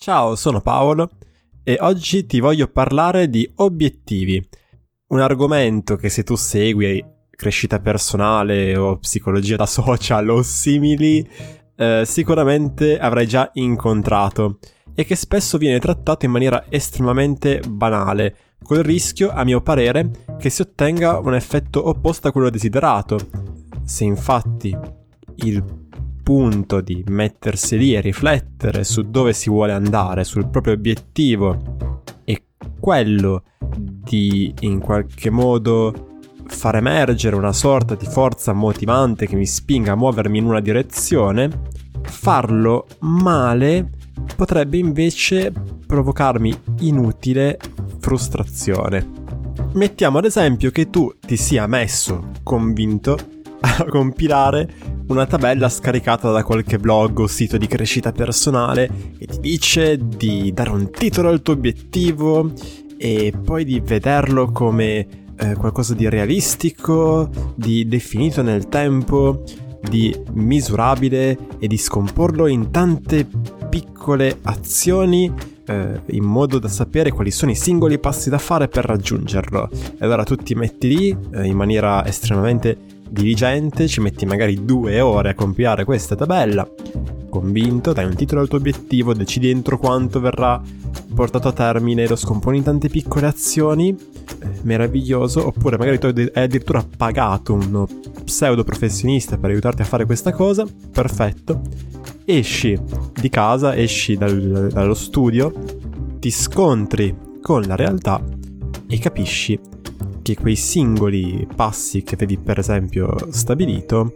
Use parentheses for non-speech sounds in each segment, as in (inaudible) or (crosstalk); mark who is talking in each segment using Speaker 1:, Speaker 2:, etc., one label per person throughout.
Speaker 1: Ciao, sono Paolo e oggi ti voglio parlare di obiettivi, un argomento che se tu segui crescita personale o psicologia da (laughs) social o simili, eh, sicuramente avrai già incontrato e che spesso viene trattato in maniera estremamente banale, col rischio, a mio parere, che si ottenga un effetto opposto a quello desiderato. Se infatti il punto di mettersi lì e riflettere su dove si vuole andare, sul proprio obiettivo e quello di in qualche modo far emergere una sorta di forza motivante che mi spinga a muovermi in una direzione, farlo male potrebbe invece provocarmi inutile frustrazione. Mettiamo ad esempio che tu ti sia messo convinto a (laughs) compilare una tabella scaricata da qualche blog o sito di crescita personale che ti dice di dare un titolo al tuo obiettivo e poi di vederlo come eh, qualcosa di realistico, di definito nel tempo, di misurabile e di scomporlo in tante piccole azioni eh, in modo da sapere quali sono i singoli passi da fare per raggiungerlo. E allora tu ti metti lì eh, in maniera estremamente diligente, ci metti magari due ore a compilare questa tabella, convinto, dai un titolo al tuo obiettivo, decidi entro quanto verrà portato a termine, lo scomponi in tante piccole azioni, eh, meraviglioso, oppure magari tu hai addirittura pagato uno pseudo professionista per aiutarti a fare questa cosa, perfetto, esci di casa, esci dal, dallo studio, ti scontri con la realtà e capisci che quei singoli passi che avevi per esempio stabilito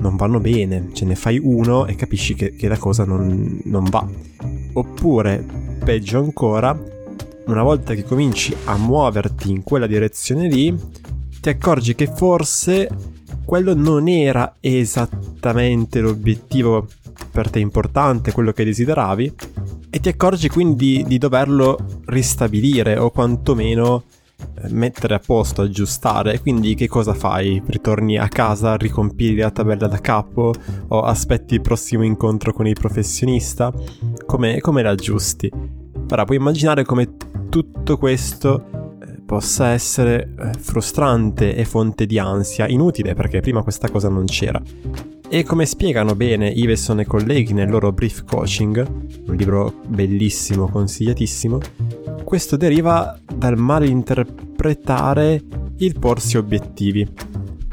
Speaker 1: non vanno bene, ce ne fai uno e capisci che, che la cosa non, non va. Oppure, peggio ancora, una volta che cominci a muoverti in quella direzione lì, ti accorgi che forse quello non era esattamente l'obiettivo per te importante, quello che desideravi, e ti accorgi quindi di doverlo ristabilire o quantomeno mettere a posto, aggiustare. Quindi che cosa fai? Ritorni a casa, ricompili la tabella da capo o aspetti il prossimo incontro con il professionista? Come, come la aggiusti? Ora puoi immaginare come tutto questo eh, possa essere eh, frustrante e fonte di ansia, inutile perché prima questa cosa non c'era. E come spiegano bene Iveson e colleghi nel loro Brief Coaching, un libro bellissimo, consigliatissimo, questo deriva dal malinterpretare il porsi obiettivi.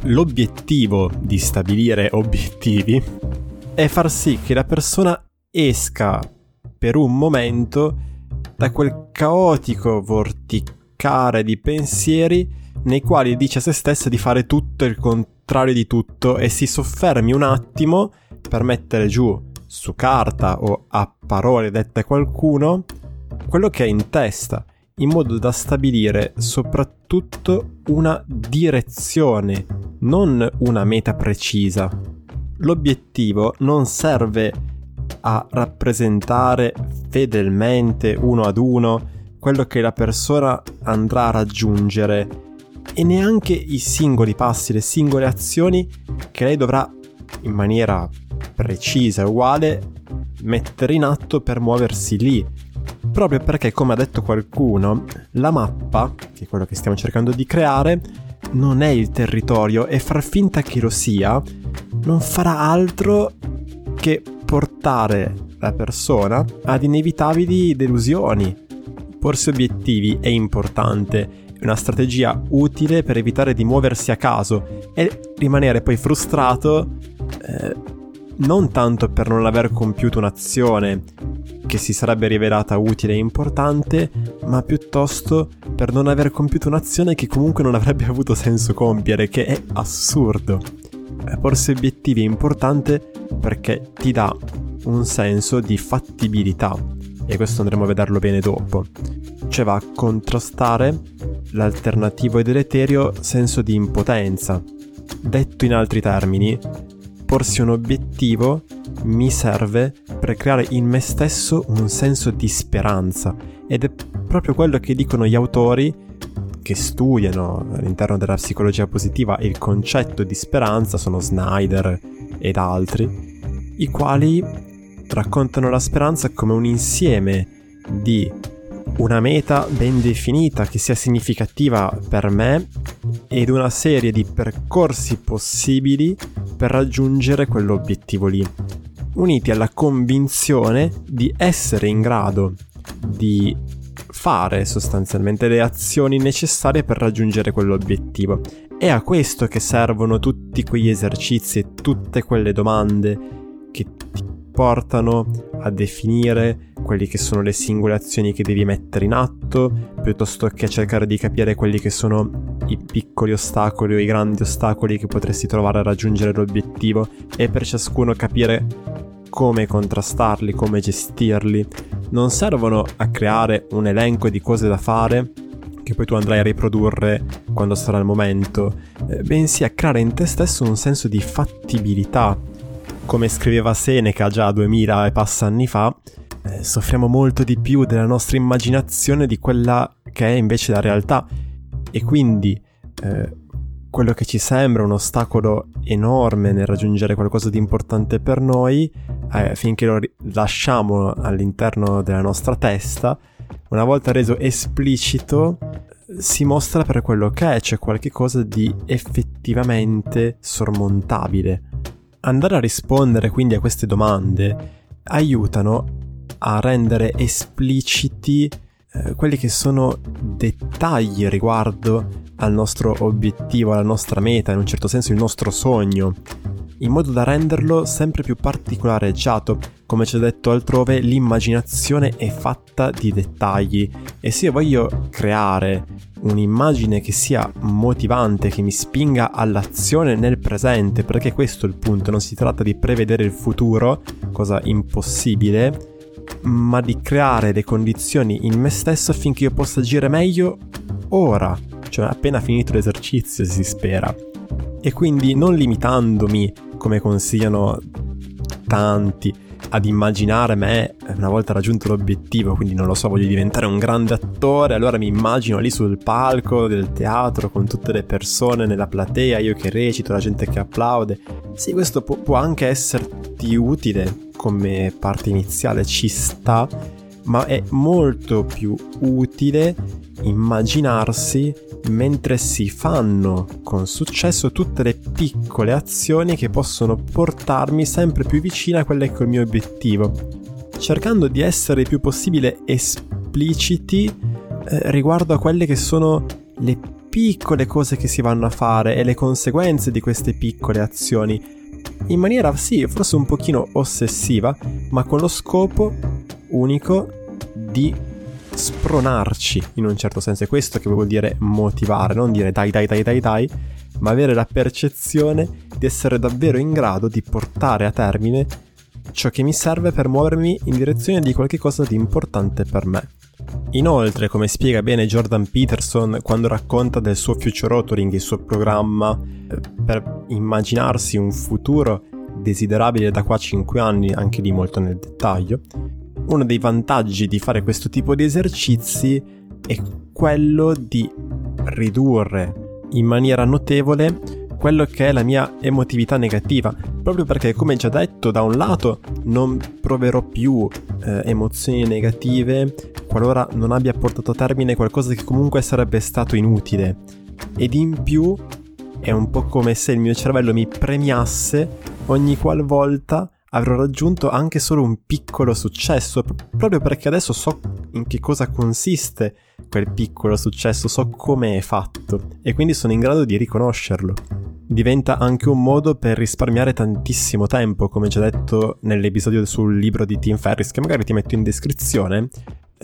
Speaker 1: L'obiettivo di stabilire obiettivi è far sì che la persona esca per un momento da quel caotico vorticare di pensieri nei quali dice a se stessa di fare tutto il contrario di tutto e si soffermi un attimo per mettere giù su carta o a parole dette a qualcuno quello che è in testa in modo da stabilire soprattutto una direzione, non una meta precisa. L'obiettivo non serve a rappresentare fedelmente uno ad uno quello che la persona andrà a raggiungere e neanche i singoli passi, le singole azioni che lei dovrà in maniera precisa e uguale mettere in atto per muoversi lì proprio perché, come ha detto qualcuno, la mappa, che è quello che stiamo cercando di creare, non è il territorio e far finta che lo sia non farà altro che portare la persona ad inevitabili delusioni. Porsi obiettivi è importante, è una strategia utile per evitare di muoversi a caso e rimanere poi frustrato eh, non tanto per non aver compiuto un'azione che si sarebbe rivelata utile e importante, ma piuttosto per non aver compiuto un'azione che comunque non avrebbe (laughs) avuto senso compiere, che è assurdo. Porsi obiettivi è importante perché ti dà un senso di fattibilità e questo andremo a vederlo bene dopo. Cioè va a contrastare l'alternativo e deleterio senso di impotenza. Detto in altri termini, porsi un obiettivo mi serve per creare in me stesso un senso di speranza. Ed è proprio quello che dicono gli autori che studiano all'interno della psicologia positiva il concetto di speranza, sono Snyder ed altri, i quali raccontano la speranza come un insieme di una meta ben definita che sia significativa per me ed una serie di percorsi possibili per raggiungere quell'obiettivo lì, uniti alla convinzione di essere in grado di fare sostanzialmente le azioni necessarie per raggiungere quell'obiettivo. È a questo che servono tutti quegli esercizi e tutte quelle domande che ti portano a definire quelli che sono le singole azioni che devi mettere in atto, piuttosto che cercare di capire quelli che sono i piccoli ostacoli o i grandi ostacoli che potresti trovare a raggiungere l'obiettivo e per ciascuno capire come contrastarli, come gestirli. Non servono a creare un elenco di cose da fare che poi tu andrai a riprodurre quando sarà il momento, eh, bensì a creare in te stesso un senso di fattibilità, come scriveva Seneca già 2000 e passa anni fa, eh, soffriamo molto di più della nostra immaginazione di quella che è invece la realtà. E quindi eh, quello che ci sembra un ostacolo enorme nel raggiungere qualcosa di importante per noi, eh, finché lo ri- lasciamo all'interno della nostra testa, una volta reso esplicito, si mostra per quello che è, cioè qualcosa di effettivamente sormontabile. Andare a rispondere quindi a queste domande aiutano a rendere espliciti eh, quelli che sono dettagli riguardo al nostro obiettivo, alla nostra meta, in un certo senso il nostro sogno, in modo da renderlo sempre più particolareggiato. Come ci ho detto altrove, l'immaginazione è fatta di dettagli e se io voglio creare un'immagine che sia motivante, che mi spinga all'azione nel presente, perché questo è il punto, non si tratta di prevedere il futuro, cosa impossibile, ma di creare le condizioni in me stesso affinché io possa agire meglio ora, cioè appena finito l'esercizio si spera. E quindi non limitandomi, come consigliano tanti, ad immaginare me una volta raggiunto l'obiettivo, quindi non lo so, voglio diventare un grande attore, allora mi immagino lì sul palco del teatro con tutte le persone nella platea, io che recito, la gente che applaude. Sì, questo può, anche esserti utile come parte iniziale, ci sta, ma è molto più utile immaginarsi mentre si fanno con successo tutte le piccole azioni che possono portarmi sempre più vicino a quello che è il mio obiettivo, cercando di essere il più possibile espliciti eh, riguardo a quelle che sono le piccole cose che si vanno a fare e le conseguenze di queste piccole azioni, in maniera sì, forse un pochino ossessiva, ma con lo scopo unico di spronarci in un certo senso. È questo che vuol dire motivare, non dire dai dai dai dai dai, ma avere la percezione di essere davvero in grado di portare a termine ciò che mi serve per muovermi in direzione di qualcosa di importante per me. Inoltre, come spiega bene Jordan Peterson quando racconta del suo future authoring, il suo programma eh, per immaginarsi un futuro desiderabile da qua a 5 anni, anche lì molto nel dettaglio, uno dei vantaggi di fare questo tipo di esercizi è quello di ridurre in maniera notevole quello che è la mia emotività negativa, proprio perché come già detto da un lato non proverò più eh, emozioni negative qualora non abbia portato a termine qualcosa che comunque sarebbe stato inutile ed in più è un po' come se il mio cervello mi premiasse ogni qualvolta avrò raggiunto anche solo un piccolo successo, proprio perché adesso so in che cosa consiste quel piccolo successo, so come è fatto e quindi sono in grado di riconoscerlo. Diventa anche un modo per risparmiare tantissimo tempo, come già detto nell'episodio sul libro di Tim Ferris, che magari ti metto in descrizione,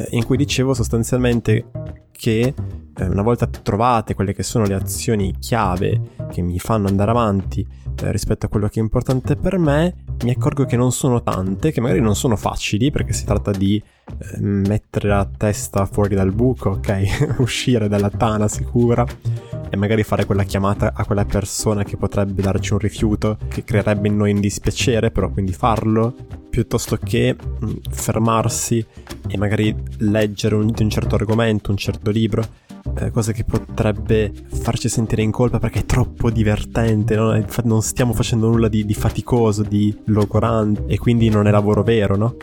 Speaker 1: in cui dicevo sostanzialmente che eh, una volta trovate quelle che sono le azioni chiave che mi fanno andare avanti eh, rispetto a quello che è importante per me, mi accorgo che non sono tante, che magari non sono facili, perché si tratta di eh, mettere la testa fuori dal buco, ok? (laughs) Uscire dalla tana sicura e magari fare quella chiamata a quella persona che potrebbe darci un rifiuto, che creerebbe in noi un dispiacere, però quindi farlo, piuttosto che mh, mm, fermarsi e magari leggere un, un certo argomento, un certo libro eh, cosa che potrebbe farci sentire in colpa perché è troppo divertente, no? non stiamo facendo nulla di, di faticoso, di logorante e quindi non è lavoro vero, no?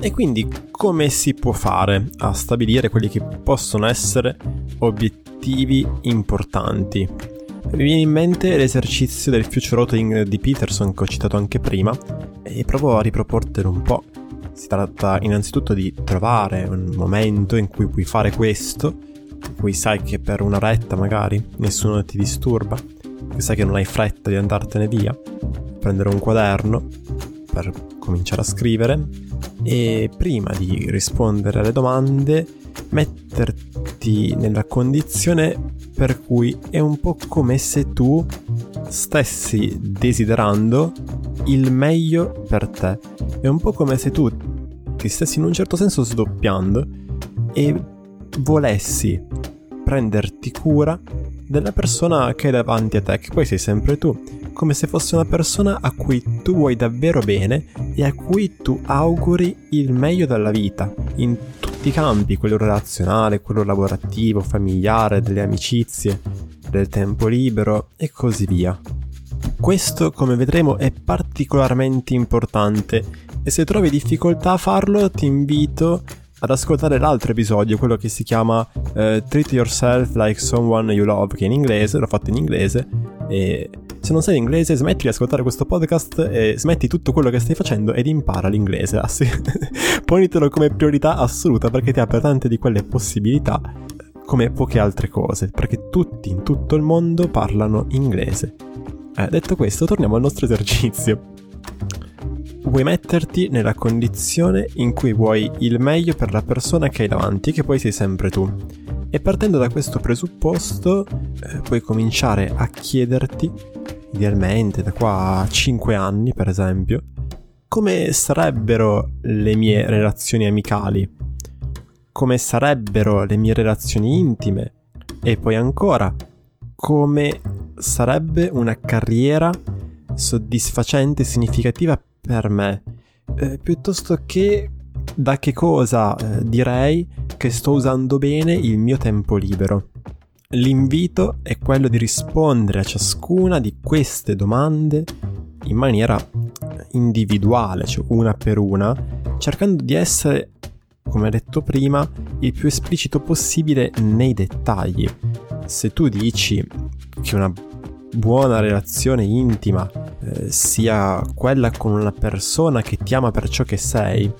Speaker 1: E quindi come si può fare a stabilire quelli che possono essere obiettivi importanti? Mi viene in mente l'esercizio del future routing di Peterson che ho citato anche prima e provo a riproportelo un po'. Si tratta innanzitutto di trovare un momento in cui puoi fare questo, in cui sai che per un'oretta magari nessuno ti disturba, che sai che non hai fretta di andartene via, prendere un quaderno per cominciare a scrivere e prima di rispondere alle domande metterti nella condizione per cui è un po' come se tu stessi desiderando il meglio per te. È un po' come se tu ti stessi in un certo senso sdoppiando e volessi prenderti cura della persona che è davanti a te, che poi sei sempre tu, come se fosse una persona a cui tu vuoi davvero bene e a cui tu auguri il meglio della vita, in tutti i campi, quello relazionale, quello lavorativo, familiare, delle amicizie, del tempo libero e così via. Questo, come vedremo, è particolarmente importante e se trovi difficoltà a farlo ti invito ad ascoltare l'altro episodio, quello che si chiama uh, Treat Yourself Like Someone You Love, che in inglese, l'ho fatto in inglese, e se non sai inglese smetti di ascoltare questo podcast e smetti tutto quello che stai facendo ed impara l'inglese. (laughs) Ponitelo come priorità assoluta perché ti apre tante di quelle possibilità come poche altre cose, perché tutti in tutto il mondo parlano inglese. Eh, detto questo, torniamo al nostro esercizio vuoi metterti nella condizione in cui vuoi il meglio per la persona che hai davanti, che poi sei sempre tu. E partendo da questo presupposto, eh, puoi cominciare a chiederti, idealmente da qua a 5 anni per esempio, come sarebbero le mie relazioni amicali, come sarebbero le mie relazioni intime e poi ancora come sarebbe una carriera soddisfacente e significativa per me, eh, piuttosto che da che cosa eh, direi che sto usando bene il mio tempo libero. L'invito è quello di rispondere a ciascuna di queste domande in maniera individuale, cioè una per una, cercando di essere, come detto prima, il più esplicito possibile nei dettagli. Se tu dici che una buona relazione intima eh, sia quella con una persona che ti ama per ciò che sei,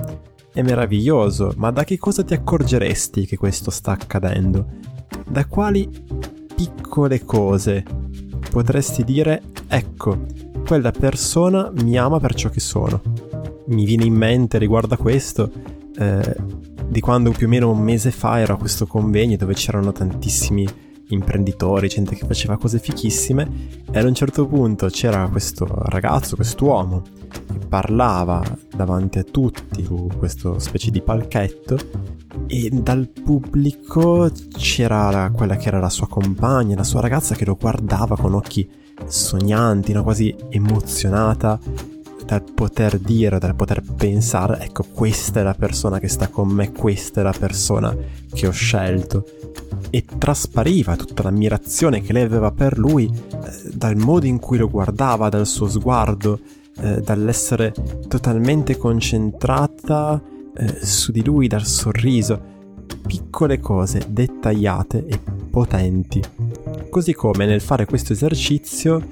Speaker 1: è meraviglioso, ma da che cosa ti accorgeresti che questo sta accadendo? Da quali piccole cose potresti dire, ecco, quella persona mi ama per ciò che sono? Mi viene in mente riguardo a questo eh, di quando più o meno un mese fa ero a questo convegno dove c'erano tantissimi imprenditori, gente che faceva cose fichissime e ad un certo punto c'era questo ragazzo, quest'uomo che parlava davanti a tutti su questo specie di palchetto e dal pubblico c'era la, quella che era la sua compagna, la sua ragazza che lo guardava con occhi sognanti, no? quasi emozionata dal poter dire, dal poter pensare, ecco questa è la persona che sta con me, questa è la persona che ho scelto e traspariva tutta l'ammirazione che lei aveva per lui eh, dal modo in cui lo guardava, dal suo sguardo, eh, dall'essere totalmente concentrata eh, su di lui, dal sorriso. Piccole cose dettagliate e potenti. Così come nel fare questo esercizio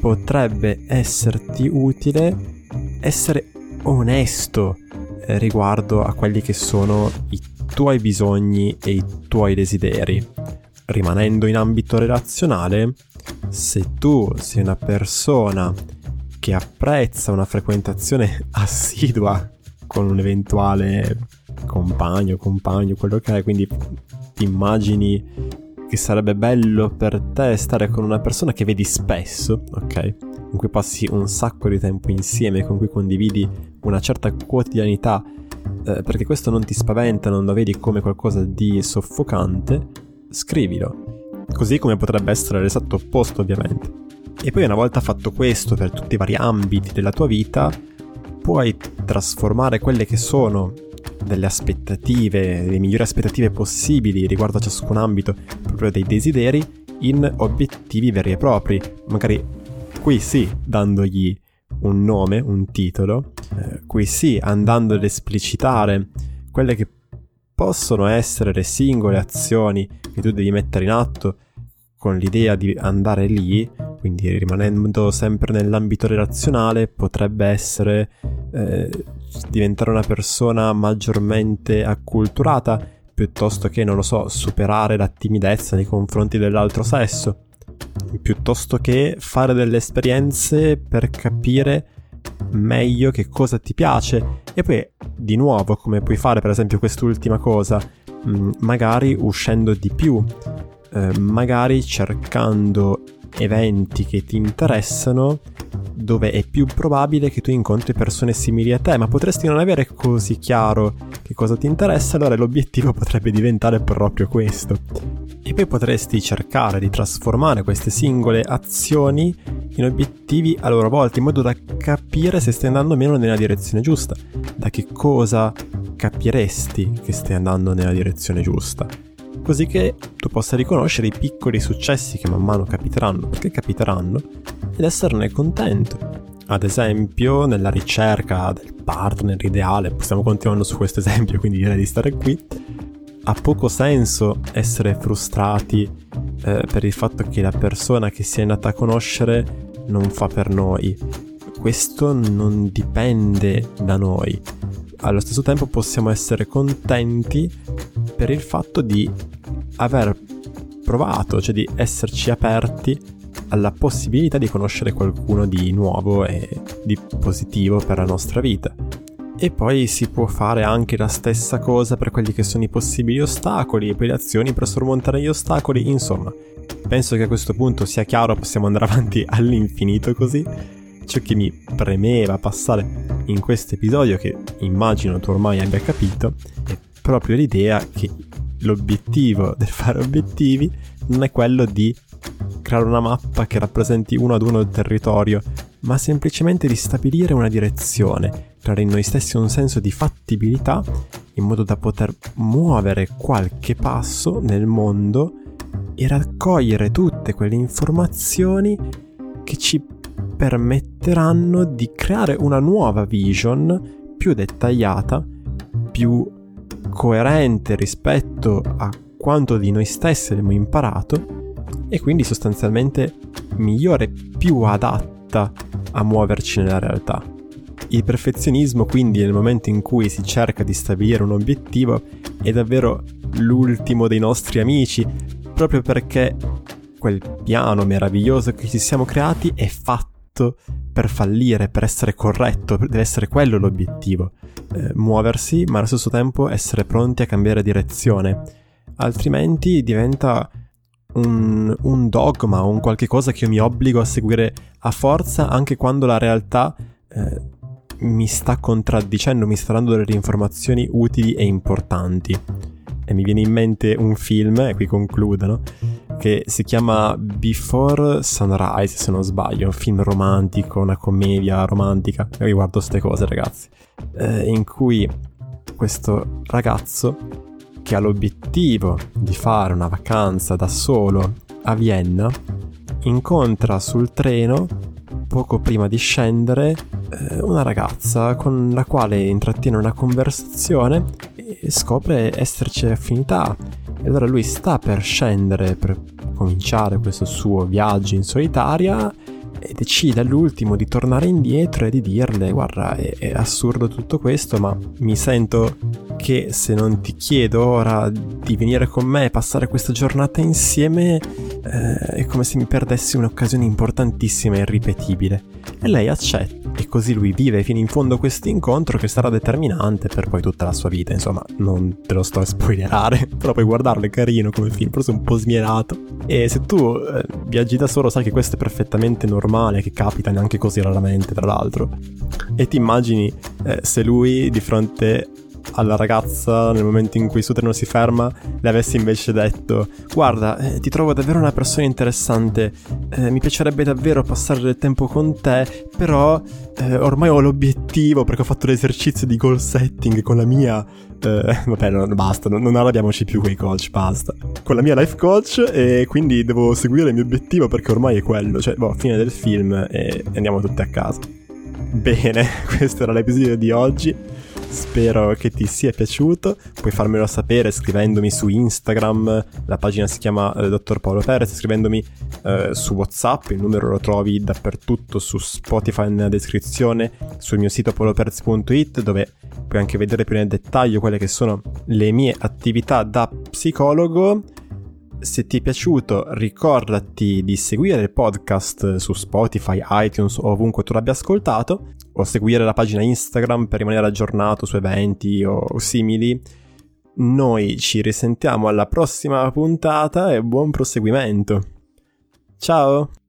Speaker 1: potrebbe esserti utile essere onesto eh, riguardo a quelli che sono i tuoi bisogni e i tuoi desideri. Rimanendo in ambito relazionale, se tu sei una persona che apprezza una frequentazione (laughs) assidua con un eventuale compagno, compagno, quello che è, quindi ti immagini che sarebbe bello per te stare con una persona che vedi spesso, ok? In cui passi un sacco di tempo insieme, con cui condividi una certa quotidianità eh, perché questo non ti spaventa, non lo vedi come qualcosa di soffocante, scrivilo. Così come potrebbe essere l'esatto opposto, ovviamente. E poi una volta fatto questo per tutti i vari ambiti della tua vita, puoi trasformare quelle che sono delle aspettative, le migliori aspettative possibili riguardo a ciascun ambito, proprio dei desideri, in obiettivi veri e propri. Magari qui sì, dandogli un nome, un titolo, eh, qui sì, andando ad esplicitare quelle che possono essere le singole azioni che tu devi mettere in atto con l'idea di andare lì, quindi rimanendo sempre nell'ambito relazionale, potrebbe essere eh, diventare una persona maggiormente acculturata piuttosto che, non lo so, superare la timidezza nei confronti dell'altro sesso, piuttosto che fare delle esperienze per capire meglio che cosa ti piace. E poi di nuovo come puoi fare per esempio quest'ultima cosa mm, magari uscendo di più eh, magari cercando eventi che ti interessano dove è più probabile che tu incontri persone simili a te, ma potresti non avere così chiaro che cosa ti interessa, allora l'obiettivo (laughs) potrebbe diventare proprio questo. E poi potresti cercare di trasformare queste singole azioni in obiettivi a loro volta, in modo da capire se stai andando o meno nella direzione giusta, da che cosa capiresti che stai andando nella direzione giusta così che tu possa riconoscere i piccoli successi che man mano capiteranno, perché capiteranno, ed esserne contento. Ad esempio, nella ricerca del partner ideale, stiamo continuando su questo esempio, quindi direi di stare qui, ha poco senso essere frustrati eh, per il fatto che la persona che si è andata a conoscere non fa per noi. Questo non dipende da noi. Allo stesso tempo possiamo essere contenti per il fatto di aver provato, cioè di esserci aperti alla possibilità di conoscere qualcuno di nuovo e di positivo per la nostra vita. E poi si può fare anche la stessa cosa per quelli che sono i possibili ostacoli e poi le azioni per sormontare gli ostacoli, insomma. Penso che a questo punto sia chiaro, possiamo andare avanti (laughs) all'infinito così. Ciò che mi premeva passare in questo episodio, che immagino tu ormai abbia capito, è proprio l'idea che l'obiettivo del fare obiettivi non è quello di creare una mappa che rappresenti uno ad uno il territorio, ma semplicemente di stabilire una direzione, creare in noi stessi un senso di fattibilità in modo da poter muovere qualche passo nel mondo e raccogliere tutte quelle informazioni che ci permetteranno di creare una nuova vision più dettagliata, più coerente rispetto a quanto di noi stessi abbiamo imparato e quindi sostanzialmente migliore, più adatta a muoverci nella realtà. Il perfezionismo quindi nel momento in cui si cerca di stabilire un obiettivo è davvero l'ultimo dei nostri amici, proprio perché quel piano meraviglioso che ci siamo creati è fatto per fallire, per essere corretto, deve essere quello l'obiettivo. Eh, muoversi, ma allo stesso tempo essere pronti a cambiare direzione. Altrimenti diventa un, un dogma, un qualche cosa che io mi obbligo a seguire a forza anche quando la realtà eh, mi sta contraddicendo, mi sta dando delle informazioni utili e importanti. E mi viene in mente un film, e qui concludo, no? Che si chiama Before Sunrise, se non sbaglio, un film romantico, una commedia romantica. Riguardo queste cose, ragazzi. Eh, in cui questo ragazzo che ha l'obiettivo di fare una vacanza da solo a Vienna incontra sul treno poco prima di scendere eh, una ragazza con la quale intrattiene una conversazione e scopre esserci affinità e allora lui sta per scendere, per cominciare questo suo viaggio in solitaria e decide all'ultimo di tornare indietro e di dirle guarda è, è, assurdo tutto questo ma mi sento che se non ti chiedo ora di venire con me e passare questa giornata insieme eh, è come se mi perdessi un'occasione importantissima e irripetibile. E lei accetta e così lui vive fino in fondo questo incontro che sarà determinante per poi tutta la sua vita. Insomma non te lo sto a spoilerare (laughs) però puoi guardarlo è carino come film forse un po' smierato. E se tu eh, viaggi da solo sai che questo è perfettamente normale che capita neanche così raramente tra l'altro. E ti immagini eh, se lui di fronte alla ragazza nel momento in cui il suo treno si ferma le avessi invece detto guarda eh, ti trovo davvero una persona interessante eh, mi piacerebbe davvero passare del tempo con te però eh, ormai ho l'obiettivo perché ho fatto l'esercizio di goal setting con la mia Eh, (laughs) vabbè, no, basta, non, non arrabbiamoci più con i coach, basta. Con la mia life coach e quindi devo seguire il mio obiettivo perché ormai è quello, cioè, boh, fine del film e andiamo tutti a casa. Bene, (laughs) questo era l'episodio di oggi. Spero che ti sia piaciuto. Puoi farmelo sapere scrivendomi su Instagram, la pagina si chiama eh, Dottor Paolo Perez, scrivendomi eh, su WhatsApp, il numero lo trovi dappertutto su Spotify nella descrizione, sul mio sito poloperez.it dove puoi anche vedere più nel dettaglio quelle che sono le mie attività da psicologo se ti è piaciuto ricordati di seguire il podcast su Spotify, iTunes o ovunque tu l'abbia ascoltato o seguire la pagina Instagram per rimanere aggiornato su eventi o simili. Noi ci risentiamo alla prossima puntata e buon proseguimento. Ciao!